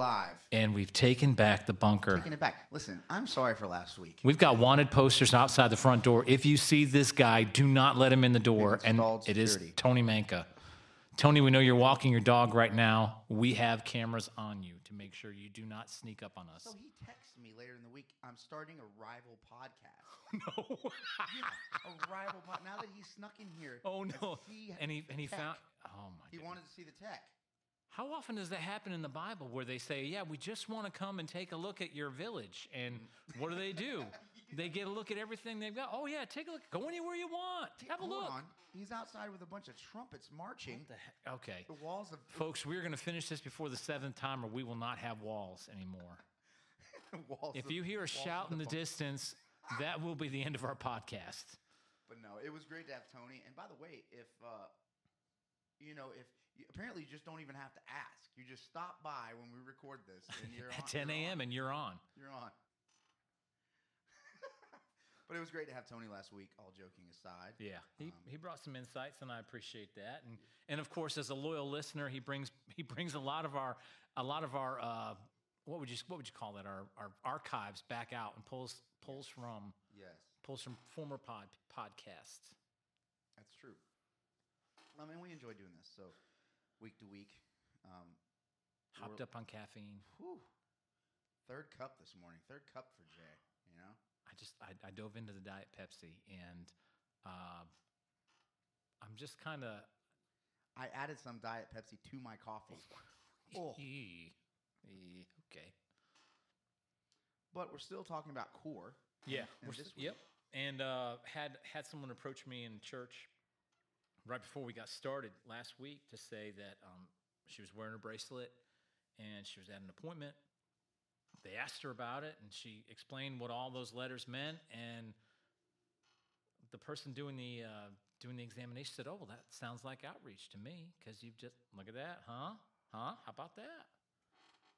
Live. and we've taken back the bunker. Taking it back. Listen, I'm sorry for last week. We've got wanted posters outside the front door. If you see this guy, do not let him in the door. And installed it is. Tony Manka. Tony, we know you're walking your dog right now. We have cameras on you to make sure you do not sneak up on us. So he texted me later in the week. I'm starting a rival podcast. Oh, no. Yeah, a rival podcast. Now that he snuck in here. oh no. He, And he and he tech. found. Oh my. God. He goodness. wanted to see the tech. How often does that happen in the Bible where they say, "Yeah, we just want to come and take a look at your village," and what do they do? They get a look at everything they've got. Oh yeah, take a look. Go anywhere you want. Have a Hold look. on. He's outside with a bunch of trumpets marching. What the heck? Okay. The walls of Folks, we're going to finish this before the seventh time, or we will not have walls anymore. walls. If you hear a shout in the distance, that will be the end of our podcast. But no, it was great to have Tony. And by the way, if uh, you know, if you, apparently you just don't even have to ask. You just stop by when we record this, and you're At on, 10 a.m. and you're on. You're on. but it was great to have Tony last week. All joking aside, Yeah, he, Um, he brought some insights, and I appreciate that. And and of course, as a loyal listener, he brings he brings a lot of our a lot of our uh, what would you what would you call that our our archives back out and pulls pulls from yes, pulls from former pod podcasts. that's true. I mean, we enjoy doing this. So week to week, um, Hopped up on caffeine. whew, third cup this morning. Third cup for Jay. You know. I just I, I dove into the diet Pepsi, and uh, I'm just kind of I added some Diet Pepsi to my coffee. Oh. okay. But we're still talking about core. Yeah. And we're s- week- yep. And uh, had had someone approach me in church right before we got started last week to say that um, she was wearing a bracelet and she was at an appointment. They asked her about it, and she explained what all those letters meant. And the person doing the uh, doing the examination said, "Oh, well, that sounds like outreach to me because you've just look at that, huh? Huh? How about that?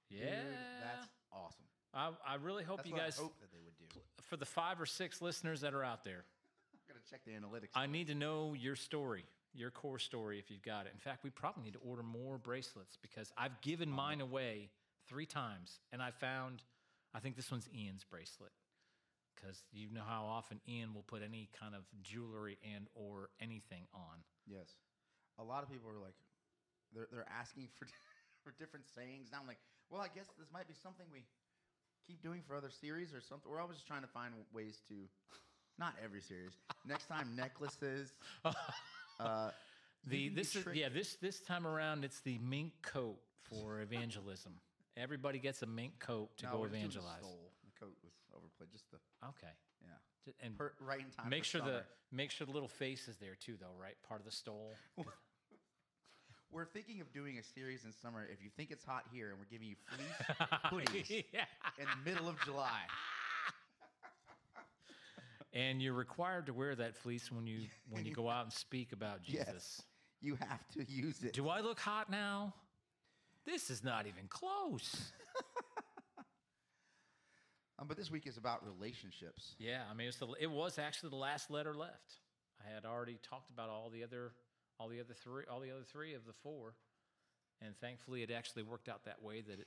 Yeah, Dude, that's awesome. I, I really hope That's you guys hope that they would do. for the five or six listeners that are out there, I'm gonna check the analytics. I need to know your story, your core story, if you've got it. In fact, we probably need to order more bracelets because I've given mine away three times, and I found, I think this one's Ian's bracelet, because you know how often Ian will put any kind of jewelry and or anything on. Yes, a lot of people are like, they're they're asking for for different sayings. Now I'm like, well, I guess this might be something we keep doing for other series or something. We're always trying to find ways to, not every series. Next time, necklaces. Uh, The you can be this is yeah this this time around it's the mink coat for evangelism. Everybody gets a mink coat to no, go we're just doing the evangelize. stole. The coat was overplayed. Just the Okay. yeah, And per, right in time. make sure the make sure the little face is there too, though, right? Part of the stole. We're thinking of doing a series in summer. If you think it's hot here, and we're giving you fleece hoodies yeah. in the middle of July. And you're required to wear that fleece when you when you go out and speak about Yes. Jesus. You have to use it. Do I look hot now? This is not even close. Um, but this week is about relationships. Yeah, I mean, it's the, it was actually the last letter left. I had already talked about all the other, all the other three, all the other three of the four, and thankfully, it actually worked out that way that it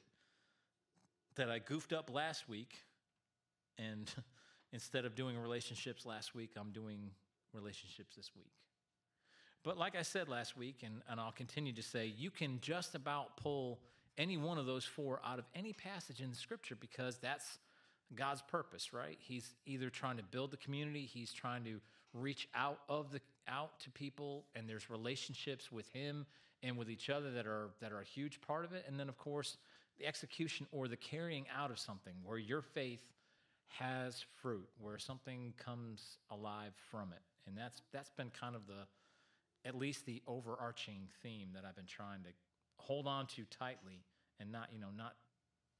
that I goofed up last week, and instead of doing relationships last week, I'm doing relationships this week. But like I said last week, and, and I'll continue to say, you can just about pull any one of those four out of any passage in the scripture because that's God's purpose, right? He's either trying to build the community, he's trying to reach out of the out to people, and there's relationships with him and with each other that are that are a huge part of it. And then of course, the execution or the carrying out of something where your faith has fruit, where something comes alive from it. And that's that's been kind of the at least the overarching theme that I've been trying to hold on to tightly and not, you know, not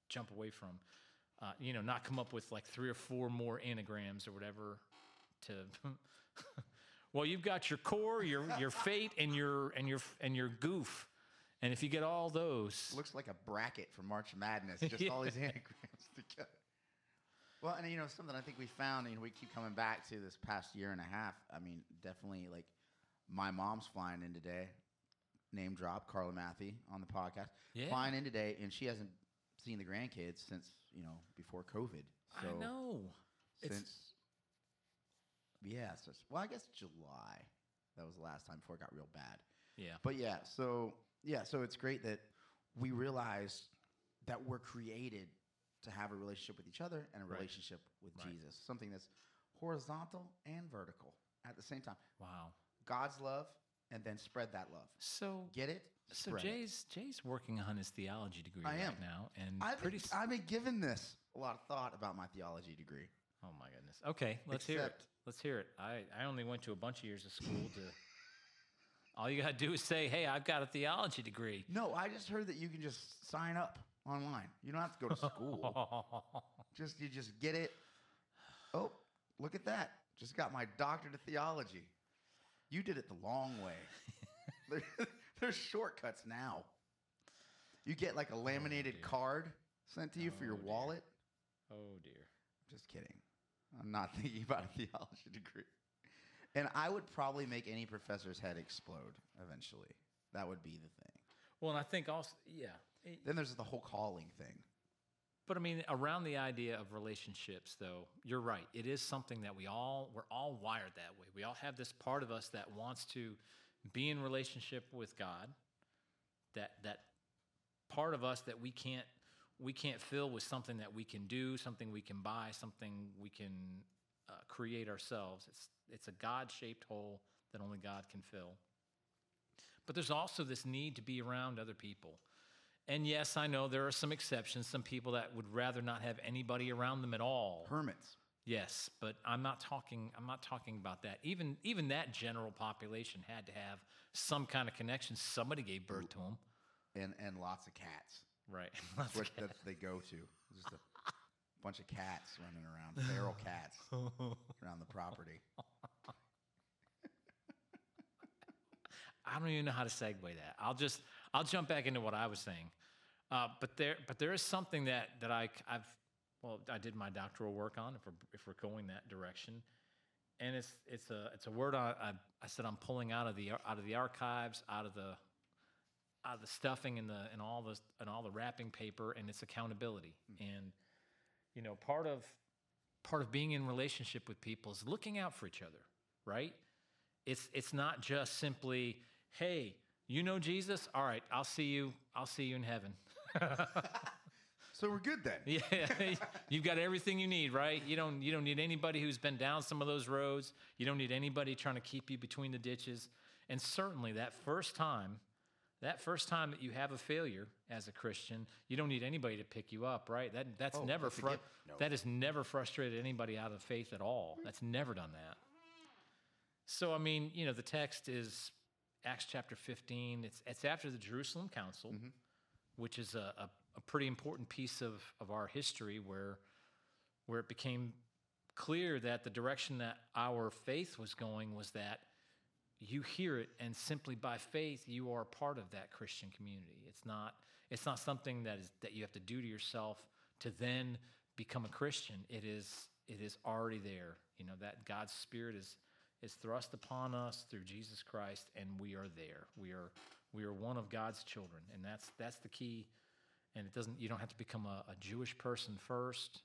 jump away from. Uh, you know, not come up with like three or four more anagrams or whatever to well, you've got your core, your your fate, and your and your and your goof. And if you get all those, Looks like a bracket for March Madness, just all these anagrams together. Well, and you know something I think we found, you know, we keep coming back to this past year and a half. I mean, definitely like my mom's flying in today. Name drop Carla Matthew on the podcast. Yeah. Flying in today, and she hasn't seen the grandkids since you know before COVID. So I know. It's- since yeah, so well, I guess July. That was the last time before it got real bad. Yeah. But yeah, so yeah, so it's great that we realize that we're created to have a relationship with each other and a Right. relationship with Right. Jesus, something that's horizontal and vertical at the same time. Wow. God's love, and then spread that love. So Get it? so Spread it. Jay's Jay's working on his theology degree I right am. now, and I've pretty. been, I've been given this a lot of thought about my theology degree. oh my goodness. Okay, let's hear it. Let's hear it. I I only went to a bunch of years of school to. All you gotta do is say, "Hey, I've got a theology degree." No, I just heard that you can just sign up online. You don't have to go to school. just you just get it. Oh, look at that! Just got my doctorate of theology. You did it the long way. There- There's shortcuts now. You get like a laminated oh, dear. card sent to you for your Oh, dear. wallet. oh dear. Just kidding. I'm not thinking about a theology degree. And I would probably make any professor's head explode eventually. That would be the thing. Well, and I think also, yeah. It- Then there's the whole calling thing. But I mean, around the idea of relationships, though, you're right. It is something that we all we're all wired that way. We all have this part of us that wants to be in relationship with God. That that part of us that we can't we can't fill with something that we can do, something we can buy, something we can uh, create ourselves. It's it's a God shaped hole that only God can fill. But there's also this need to be around other people. And yes, I know there are some exceptions, some people that would rather not have anybody around them at all. Hermits. Yes, but I'm not talking I'm not talking about that. Even even that general population had to have some kind of connection. Somebody gave birth to them. And, and lots of cats. Right. That's what that they go to. Just a bunch of cats running around, feral cats around the property. I don't even know how to segue that. I'll just I'll jump back into what I was saying. Uh, but there but there is something that that I I've well I did my doctoral work on if we're if we're going that direction, and it's it's a it's a word I I, I said I'm pulling out of the out of the archives out of the out of the stuffing and the and all the and all the wrapping paper and it's accountability. And you know part of part of being in relationship with people is looking out for each other right? It's it's not just simply hey you know jesus? All right i'll see you i'll see you in heaven. So we're good then. yeah you've got everything you need right? You don't you don't need anybody who's been down some of those roads. You don't need anybody trying to keep you between the ditches. And certainly that first time that first time that you have a failure as a christian you don't need anybody to pick you up right? That that's Oh, never fru-. No. that has never frustrated anybody out of faith at all. That's never done that. So I mean, you know, the text is Acts chapter 15. It's it's after the Jerusalem Council, mm-hmm. which is a, a, a pretty important piece of, of our history where where it became clear that the direction that our faith was going was that you hear it and simply by faith you are part of that Christian community. It's not it's not something that is that you have to do to yourself to then become a Christian. It is it is already there. You know that God's spirit is is thrust upon us through Jesus Christ and we are there. We are we are one of God's children and that's that's the key and it doesn't you don't have to become a, a Jewish person first.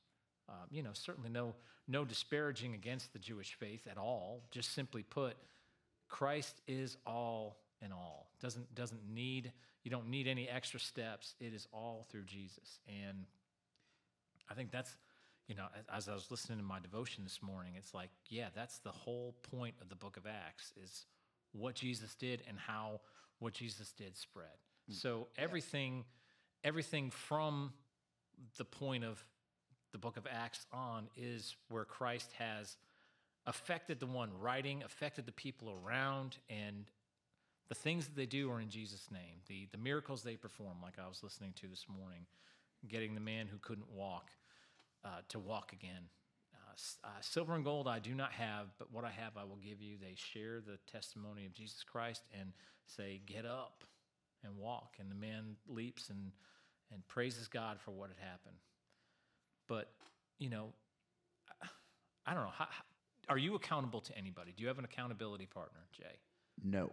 Um, you know, certainly no no disparaging against the Jewish faith at all. Just simply put, Christ is all in all. Doesn't doesn't need you don't need any extra steps. It is all through Jesus. And I think that's you know, as, as I was listening to my devotion this morning, it's like, yeah, that's the whole point of the book of Acts is what Jesus did and how what Jesus did spread. Hmm. So everything everything from the point of the book of Acts on is where Christ has affected the one writing, affected the people around, and the things that they do are in Jesus' name. The, the miracles they perform, like I was listening to this morning, getting the man who couldn't walk uh, to walk again. Uh, uh, silver and gold I do not have, but what I have I will give you. They share the testimony of Jesus Christ and say, Get up and walk. And the man leaps and, and praises God for what had happened. But, you know, I- I don't know. How, are you accountable to anybody? Do you have an accountability partner, Jay? No.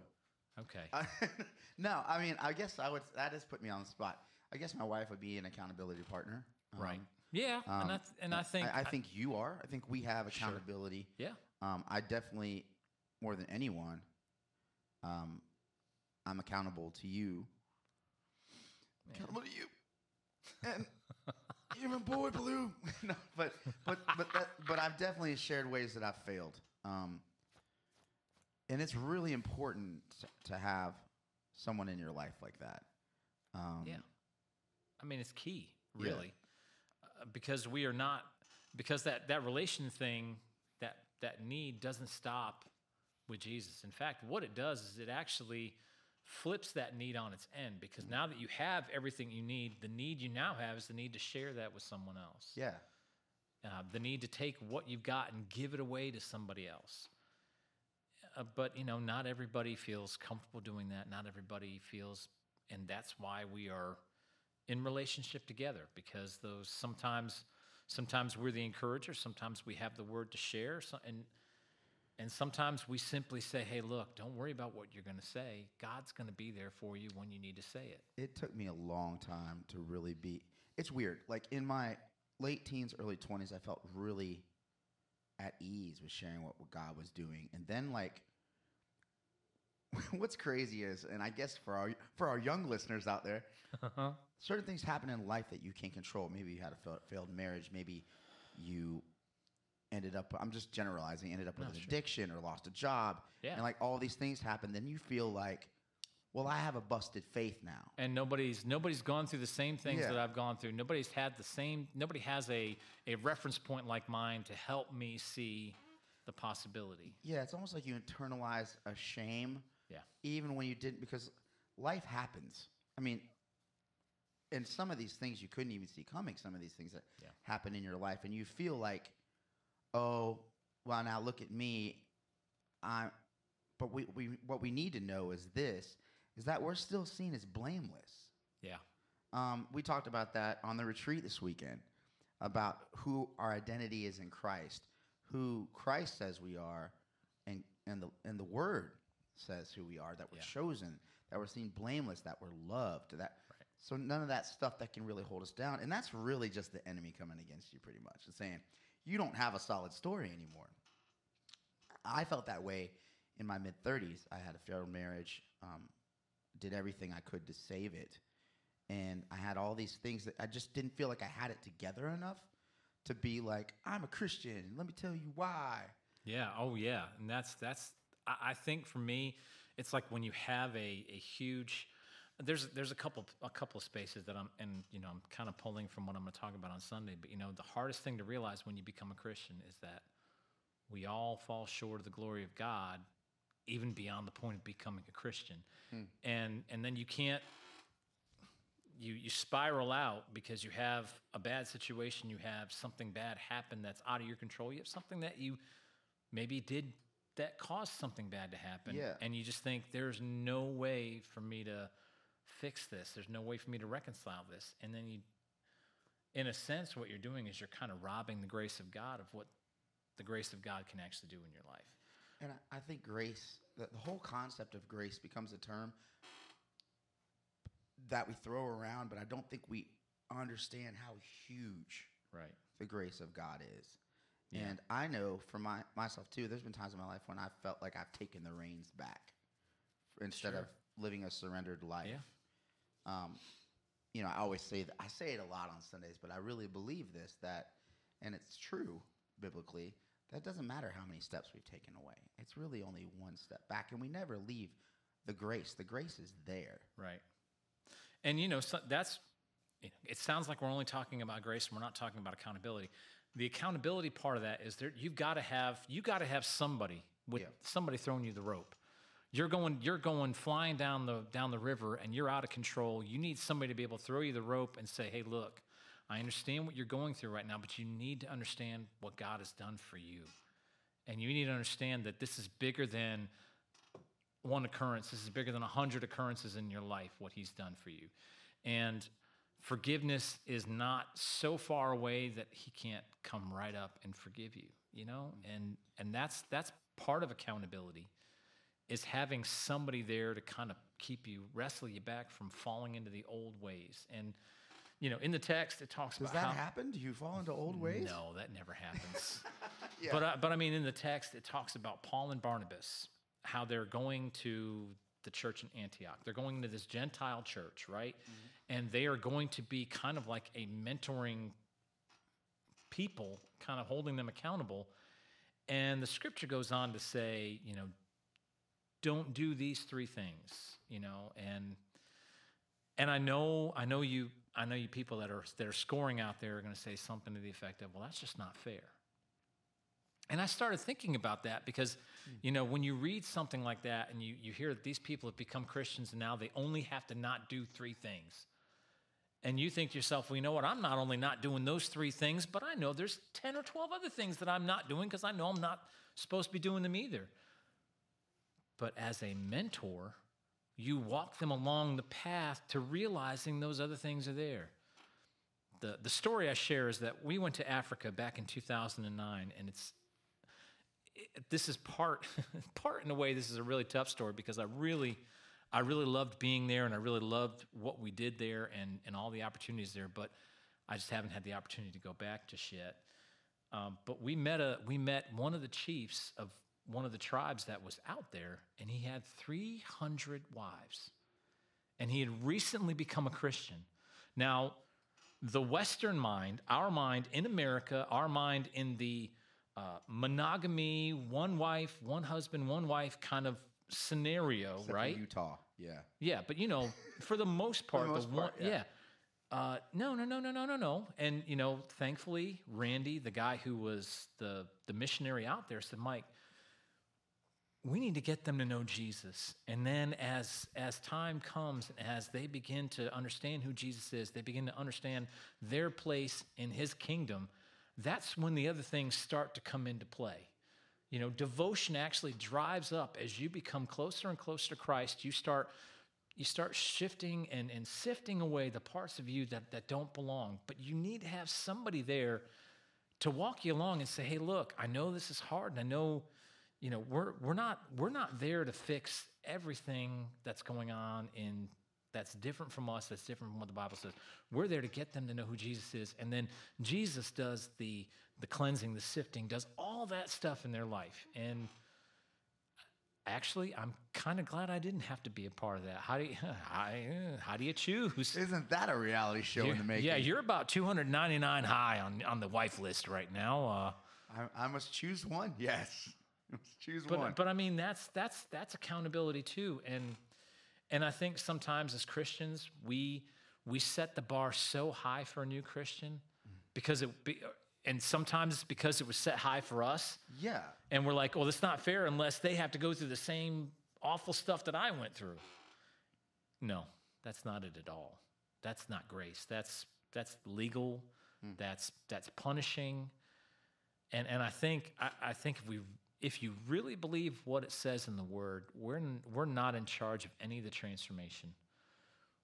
Okay. I- no, I mean, I guess I would. That has put me on the spot. I guess my wife would be an accountability partner. right. Um, Yeah, and um, I th- and I think I, I think you are. I think we have Sure. accountability. yeah, Um, I definitely, more than anyone, um, I'm accountable to you. Accountable to you, and even boy blue. no, but but but that, but I've definitely shared ways that I've failed. Um, and it's really important to have someone in your life like that. Um, yeah. I mean, it's key, really, because we are not because that that relation thing that that need doesn't stop with Jesus. In fact, what it does is it actually flips that need on its end because now that you have everything you need, the need you now have is the need to share that with someone else. Yeah. uh, the need to take what you've got and give it away to somebody else. Uh, but you know, not everybody feels comfortable doing that. Not everybody feels, and that's why we are in relationship together because those sometimes, sometimes we're the encourager. Sometimes we have the word to share, and and sometimes we simply say, "Hey, look, don't worry about what you're going to say. God's going to be there for you when you need to say it." it took me a long time to really be it's weird like in my late teens early 20s i felt really at ease with sharing what, what god was doing and then like what's crazy is and i guess for our for our young listeners out there uh-huh. certain things happen in life that you can't control maybe you had a failed, failed marriage maybe you ended up i'm just generalizing ended up with No, an addiction or lost a job Yeah. and like all these things happen then you feel like well i have a busted faith now and nobody's nobody's gone through the same things Yeah. that I've gone through. Nobody's had the same. Nobody has a a reference point like mine to help me see the possibility. Yeah, it's almost like you internalize a shame, Yeah, even when you didn't, because life happens. I mean, and some of these things you couldn't even see coming. Some of these things that Yeah. happen in your life, and you feel like, oh, well, now look at me. I'm, but we, we what we need to know is this: is that we're still seen as blameless. yeah, Um, we talked about that on the retreat this weekend about who our identity is in Christ, who Christ says we are, and and the and the Word says who we are, that we're Yeah. chosen, that we're seen blameless, that we're loved. That so none of that stuff that can really hold us down, and that's really just the enemy coming against you, pretty much, and saying you don't have a solid story anymore. I felt that way in my mid thirties. I had a failed marriage, um, did everything I could to save it and I had all these things that I just didn't feel like I had it together enough to be like, I'm a Christian. Let me tell you why. yeah. Oh yeah, and that's that's. I, I think for me, it's like when you have a a huge. There's there's a couple a couple of spaces that I'm and you know I'm kind of pulling from what I'm going to talk about on Sunday. But you know the hardest thing to realize when you become a Christian is that we all fall short of the glory of God, even beyond the point of becoming a Christian. Hmm. And and then you can't you you spiral out because you have a bad situation, you have something bad happen that's out of your control. You have something that you maybe did that caused something bad to happen. Yeah. And you just think there's no way for me to fix this. There's no way for me to reconcile this. And then you in a sense what you're doing is you're kind of robbing the grace of God of what the grace of God can actually do in your life. And I, think grace, the, the whole concept of grace becomes a term that we throw around, but I don't think we understand how huge Right. the grace of God is. Yeah. And I know for my, myself too, there's been times in my life when I felt like I've taken the reins back instead Sure. of living a surrendered life. Yeah. Um, you know, I always say that I say it a lot on Sundays, but I really believe this that, and it's true biblically, that doesn't matter how many steps we've taken away. It's really only one step back, and we never leave the grace. The grace is there. Right. And you know, so that's you know, it sounds like we're only talking about grace and we're not talking about accountability. The accountability part of that is there you've got to have you got to have somebody with Yeah. somebody throwing you the rope. You're going you're going flying down the down the river and you're out of control. You need somebody to be able to throw you the rope and say, "Hey, look, I understand what you're going through right now, but you need to understand what God has done for you. And you need to understand that this is bigger than one occurrence. This is bigger than a hundred occurrences in your life, what he's done for you. And forgiveness is not so far away that he can't come right up and forgive you, you know? Mm. And and that's that's part of accountability is having somebody there to kind of keep you, wrestle you back from falling into the old ways. And, you know, in the text, it talks Does about that how. happen? Do you fall into old ways? No, that never happens. Yeah. But, I, but I mean, in the text, it talks about Paul and Barnabas, how they're going to the church in Antioch. They're going to this Gentile church, right? Mm-hmm. And they are going to be kind of like a mentoring people, kind of holding them accountable. And the scripture goes on to say, you know, don't do these three things, you know, and and I know I know you I know you people that are that are scoring out there are going to say something to the effect of, well, that's just not fair. And I started thinking about that because, hmm. you know, when you read something like that and you, you hear that these people have become Christians and now they only have to not do three things. And you think to yourself, well, you know what? I'm not only not doing those three things, but I know there's 10 or 12 other things that I'm not doing because I know I'm not supposed to be doing them either. But as a mentor, you walk them along the path to realizing those other things are there. The, the story I share is that we went to Africa back in 2009, and it's this is part part in a way this is a really tough story because I really I really loved being there and I really loved what we did there and and all the opportunities there but I just haven't had the opportunity to go back just yet. Um, but we met a we met one of the chiefs of one of the tribes that was out there and he had 300 wives. And he had recently become a Christian. Now the Western mind, our mind in America, our mind in the uh, monogamy, one wife, one husband, one wife kind of scenario, Except right? Utah. Yeah. Yeah, but you know, for the most part, most the one, part, yeah. yeah. Uh, no, no, no, no, no, no, no. And you know, thankfully, Randy, the guy who was the the missionary out there, said, "Mike, we need to get them to know Jesus. And then as as time comes and as they begin to understand who Jesus is, they begin to understand their place in his kingdom, that's when the other things start to come into play. You know, devotion actually drives up as you become closer and closer to Christ, you start you start shifting and, and sifting away the parts of you that, that don't belong. But you need to have somebody there to walk you along and say, hey, look, I know this is hard, and I know you know we're we're not we're not there to fix everything that's going on in that's different from us that's different from what the bible says we're there to get them to know who jesus is and then jesus does the the cleansing the sifting does all that stuff in their life and actually i'm kind of glad i didn't have to be a part of that how do you how, how do you choose Isn't that a reality show in You're- the making? yeah you're about 299 high on on the wife list right now uh I, I must choose one. Yes. I must choose but one. but I mean that's that's that's accountability too, and and I think sometimes as Christians we we set the bar so high for a new Christian because it be, and sometimes it's because it was set high for us, yeah. and we're like, well, it's not fair unless they have to go through the same awful stuff that I went through. No, that's not it at all. That's not grace. That's that's legal. Hmm. That's that's punishing. And and I think I, I think if we if you really believe what it says in the word, we're we're not in charge of any of the transformation.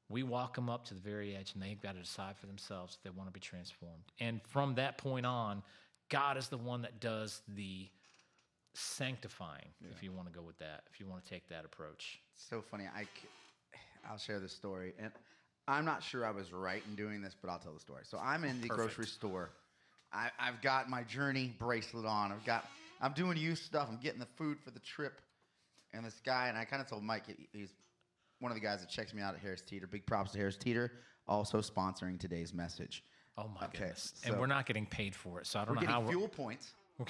We walk them up to the very edge, and they've got to decide for themselves if they want to be transformed. And from that point on, God is the one that does the sanctifying. If you want to go with that, if you want to take that approach. It's so funny. I, I'll share the story, and I'm not sure I was right in doing this, but I'll tell the story. So I'm in the Perfect. grocery store. I, I've got my journey bracelet on. I've got. I'm doing youth stuff. I'm getting the food for the trip, and this guy and I kind of told Mike he- he's one of the guys that checks me out at Harris Teeter. Big props to Harris Teeter, also sponsoring today's message. Oh my Okay, goodness! and so- we're not getting paid for it, so I don't We're know getting how. fuel points.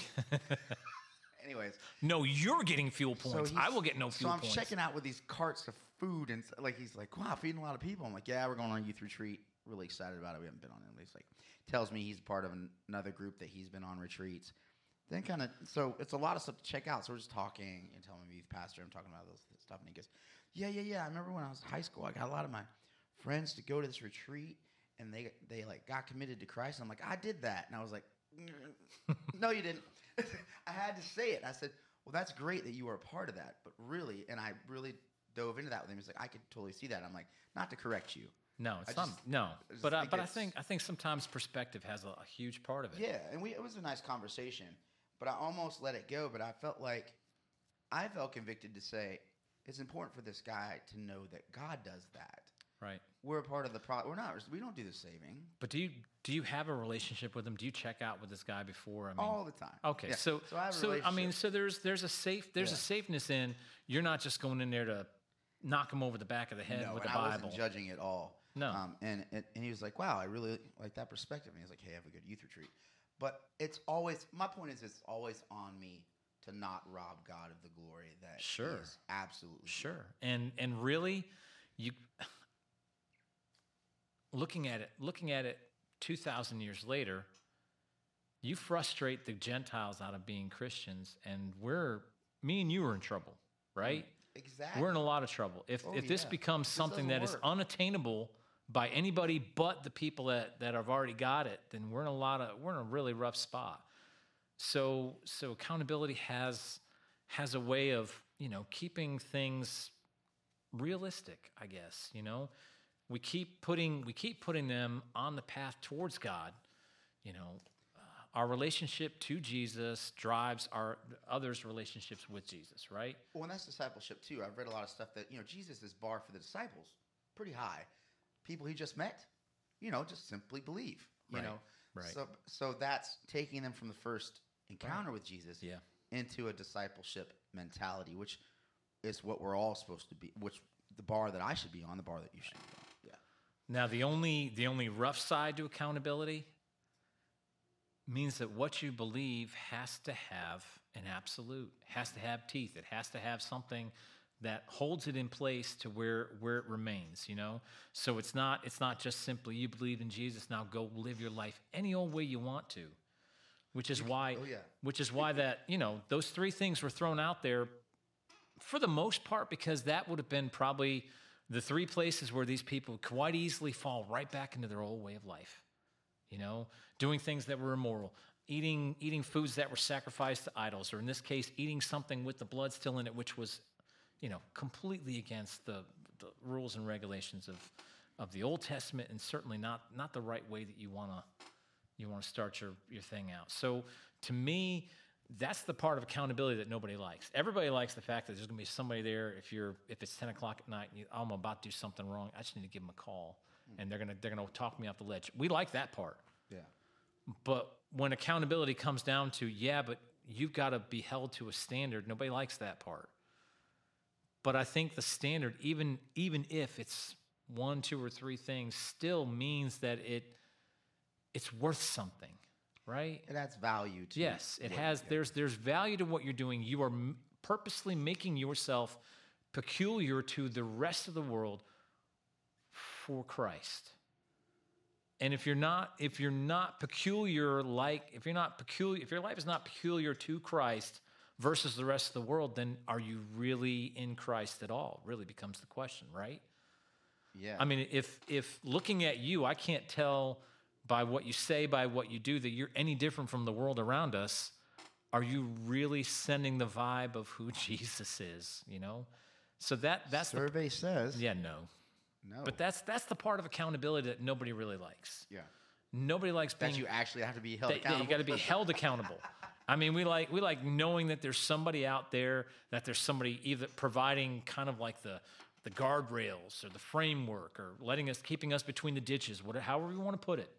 Anyways, no, you're getting fuel points. I he's- will get no fuel So I'm points. checking out with these carts of food, and s- like he's like, "Wow, feeding a lot of people." I'm like, "Yeah, we're going on a youth retreat. Really excited about it. We haven't been on it." He's like, tells me he's part of an, another group that he's been on retreats. Then kind of, so it's a lot of stuff to check out. So we're just talking and telling me youth pastor. I'm talking about those stuff, and he goes, "Yeah, yeah, yeah. I remember when I was in high school, I got a lot of my friends to go to this retreat, and they they like got committed to Christ. And I'm like, I did that, and I was like, "Mm, no, you didn't. I had to say it. I said, well, that's great that you were a part of that, but really, and I really dove into that with him. He's like, I could totally see that. I'm like, not to correct you. no, it's I not. just- no, but I, think but I think I think sometimes perspective has a, a huge part of it. Yeah, and we it was a nice conversation, but I almost let it go. But I felt like I felt convicted to say it's important for this guy to know that God does that. Right. We're a part of the pro. We're not. We don't do the saving But do you do you have a relationship with him? Do you check out with this guy before? I mean, all the time. Okay, Yeah. so so I have a so I mean, so there's there's a safe there's a safeness in you're not just going in there to knock him over the back of the head no, with the I Bible. wasn't judging at all. No. Um, and, and and he was like, "Wow, I really like that perspective." And he was like, "Hey, I have a good youth retreat." But it's always my point is it's always on me to not rob God of the glory that he Sure. is absolutely. Sure, and and really, you looking at it looking at it two thousand years later, you frustrate the Gentiles out of being Christians, and we're me and you are in trouble, right? Exactly. We're in a lot of trouble. If Oh, if this yeah. becomes something doesn't that is work. unattainable by anybody but the people that, that have already got it, then we're in a lot of we're in a really rough spot. So so accountability has has a way of, you know, keeping things realistic, I guess, you know. We keep putting we keep putting them on the path towards God, you know. Uh, our relationship to Jesus drives our others' relationships with Jesus, right? Well, and that's discipleship too. I've read a lot of stuff that you know Jesus' is bar for the disciples pretty high. People he just met, you know, just simply believe. You Right, know, right. So so that's taking them from the first encounter with Jesus Yeah. into a discipleship mentality, which is what we're all supposed to be. Which the bar that I should be on, the bar that you should be on. Yeah. Now the only the only rough side to accountability means that what you believe has to have an absolute, has to have teeth. It has to have something that holds it in place to where where it remains, you know? So it's not it's not just simply you believe in Jesus, now go live your life any old way you want to. Which is why oh, yeah. which is why that, you know, those three things were thrown out there for the most part because that would have been probably the three places where these people quite easily fall right back into their old way of life you know doing things that were immoral eating eating foods that were sacrificed to idols or in this case eating something with the blood still in it which was you know completely against the, the rules and regulations of of the old testament and certainly not not the right way that you want to you want to start your your thing out. So to me that's the part of accountability that nobody likes. Everybody likes the fact that there's going to be somebody there if you're if it's 10 o'clock at night and you, i'm about to do something wrong i just need to give them a call. Hmm. And they're going to they're to talk me off the ledge. We like that part. Yeah. but when accountability comes down to, yeah, but you've got to be held to a standard, nobody likes that part. But I think the standard, even even if it's one, two, or three things, still means that it it's worth something, right? It adds value to. Yes, it has. There's there's value to what you're doing. You are m- purposely making yourself peculiar to the rest of the world for Christ. And if you're not if you're not peculiar like if you're not peculiar if your life is not peculiar to Christ versus the rest of the world, then are you really in Christ at all? Really becomes the question, right? Yeah. I mean, if if looking at you, I can't tell by what you say, by what you do, that you're any different from the world around us. Are you really sending the vibe of who Jesus is? You know, so that that's the, survey says. yeah no, No. but that's that's the part of accountability that nobody really likes. yeah. Nobody likes being That you actually have to be held that, yeah, you got to be held accountable. I mean, we like we like knowing that there's somebody out there, that there's somebody either providing kind of like the the guardrails or the framework, or letting us keeping us between the ditches, whatever, however you want to put it.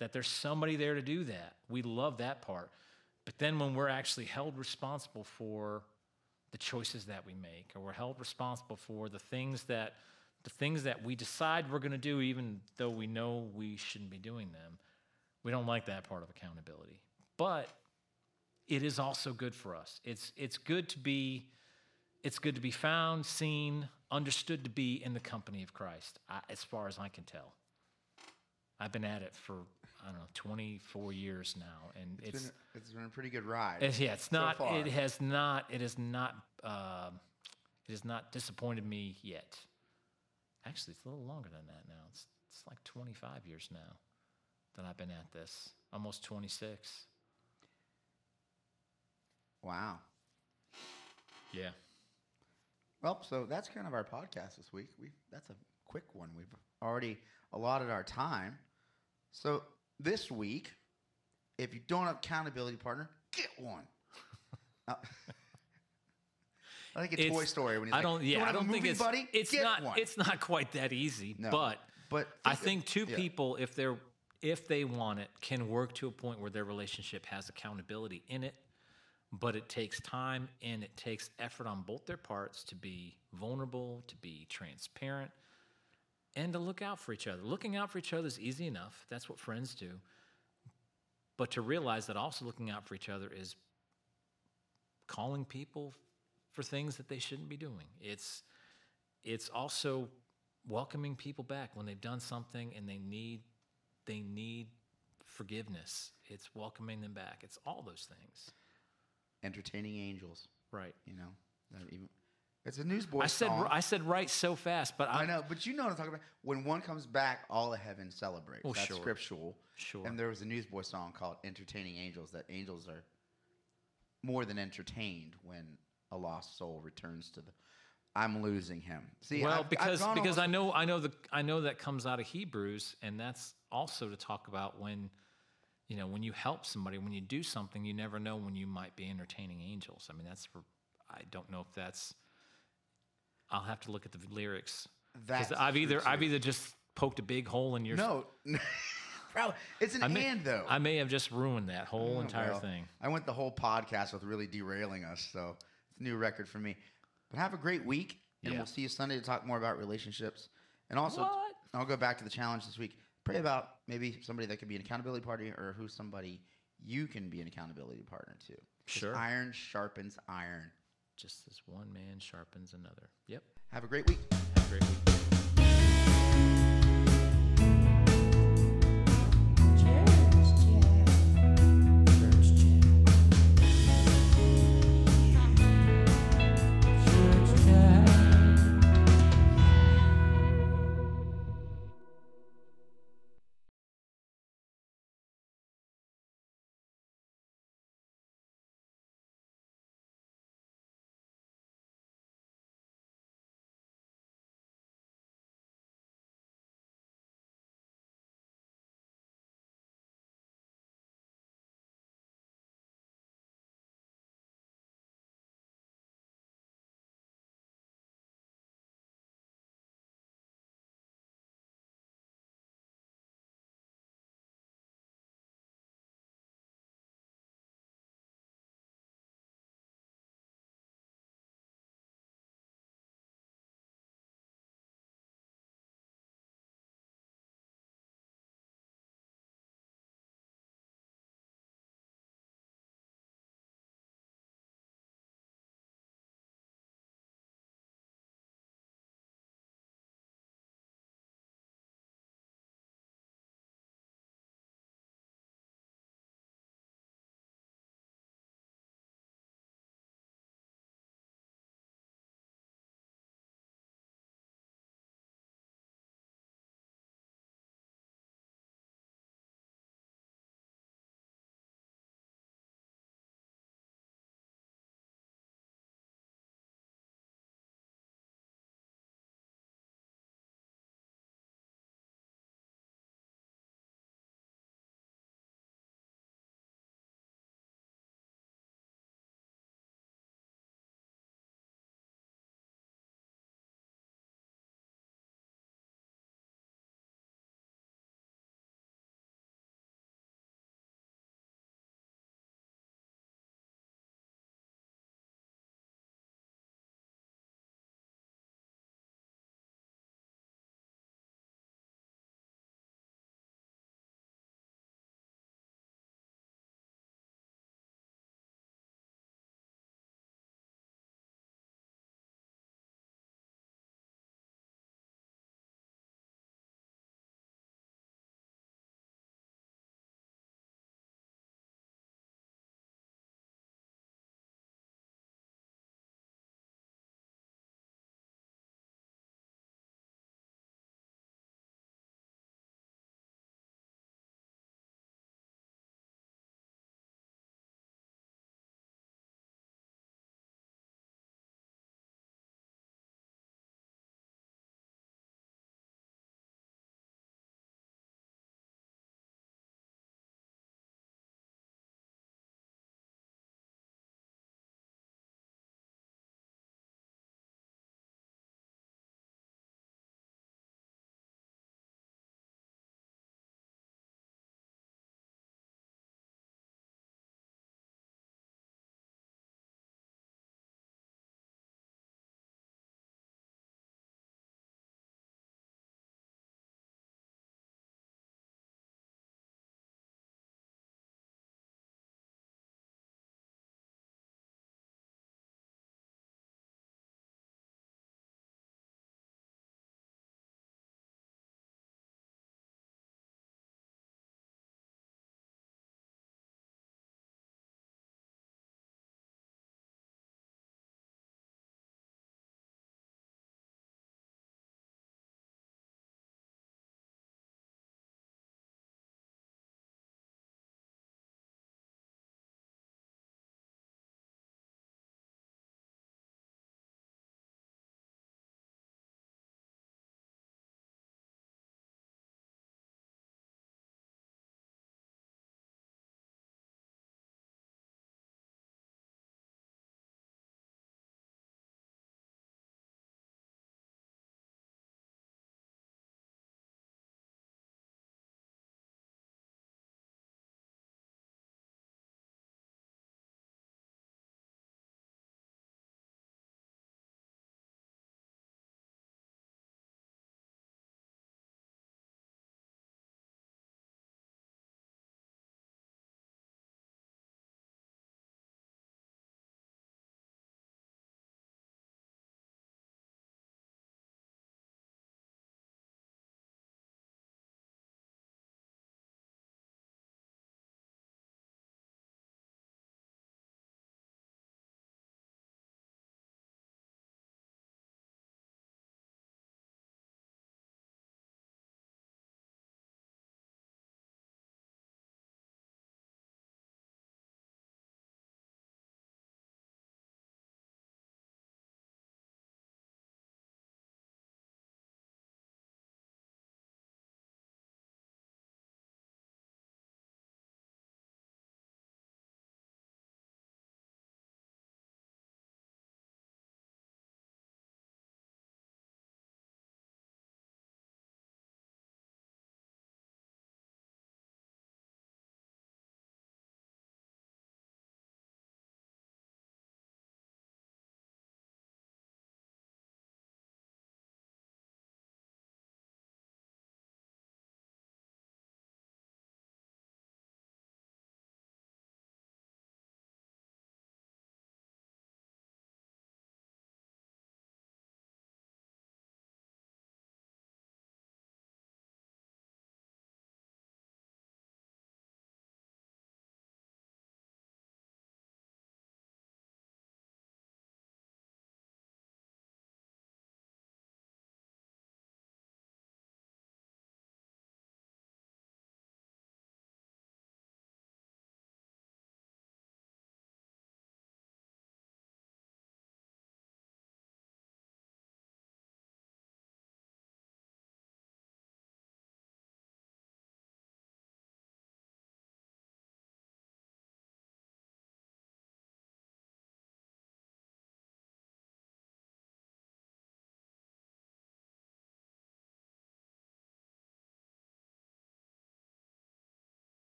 That there's somebody there to do that. We love that part. But then when we're actually held responsible for the choices that we make, or we're held responsible for the things that the things that we decide we're going to do, even though we know we shouldn't be doing them, we don't like that part of accountability. But it is also good for us. It's it's good to be it's good to be found, seen, understood to be in the company of Christ, I, as far as I can tell. I've been at it for I don't know 24 years now, and It's it's, been, it's been a pretty good ride. it's yeah, it's so not. far. it has not. It has not. Um, it has not disappointed me yet. Actually, it's a little longer than that now. It's it's like 25 years now that I've been at this. Almost 26. Wow. Yeah. Well, so that's kind of our podcast this week. We that's a quick one. We've already allotted our time. So this week, if you don't have accountability partner, get one. Uh, Like a It's- Toy Story when he's I don't. "You Yeah, I don't think it's. buddy? It's Get not. one." It's not quite that easy. No. But But I think think two yeah. people, if they're if they want it, can work to a point where their relationship has accountability in it. But it takes time and it takes effort on both their parts to be vulnerable, to be transparent, and to look out for each other. Looking out for each other is easy enough. That's what friends do. But to realize that also looking out for each other is calling people for things that they shouldn't be doing. It's it's also welcoming people back when they've done something and they need they need forgiveness. It's welcoming them back. It's all those things. Entertaining angels. Right. You know, even it's a newsboy I said song. I said right so fast, but I, I know, but you know what I'm talking about. When one comes back, all of heaven celebrates. Oh, That's sure. scriptural. Sure. And there was a newsboy song called "Entertaining Angels." That angels are more than entertained when a lost soul returns to the. I'm losing him. See, well, I've- I've because because almost- I know I know the I know that comes out of Hebrews, and that's also to talk about when, you know, when you help somebody, when you do something, you never know when you might be entertaining angels. I mean, that's for I don't know if that's. I'll have to look at the lyrics That's I've true, either I've either just poked a big hole in your. no, it's an I may, and though. I may have just ruined that whole Oh, entire well, thing. I went the whole podcast with really derailing us, so it's a new record for me. But have a great week, and Yeah. we'll see you Sunday to talk more about relationships. And also, What? I'll go back to the challenge this week. Pray about maybe somebody that could be an accountability partner, or who's somebody you can be an accountability partner to. Sure. Iron sharpens iron. Just as one man sharpens another. Yep. Have a great week. Have a great week.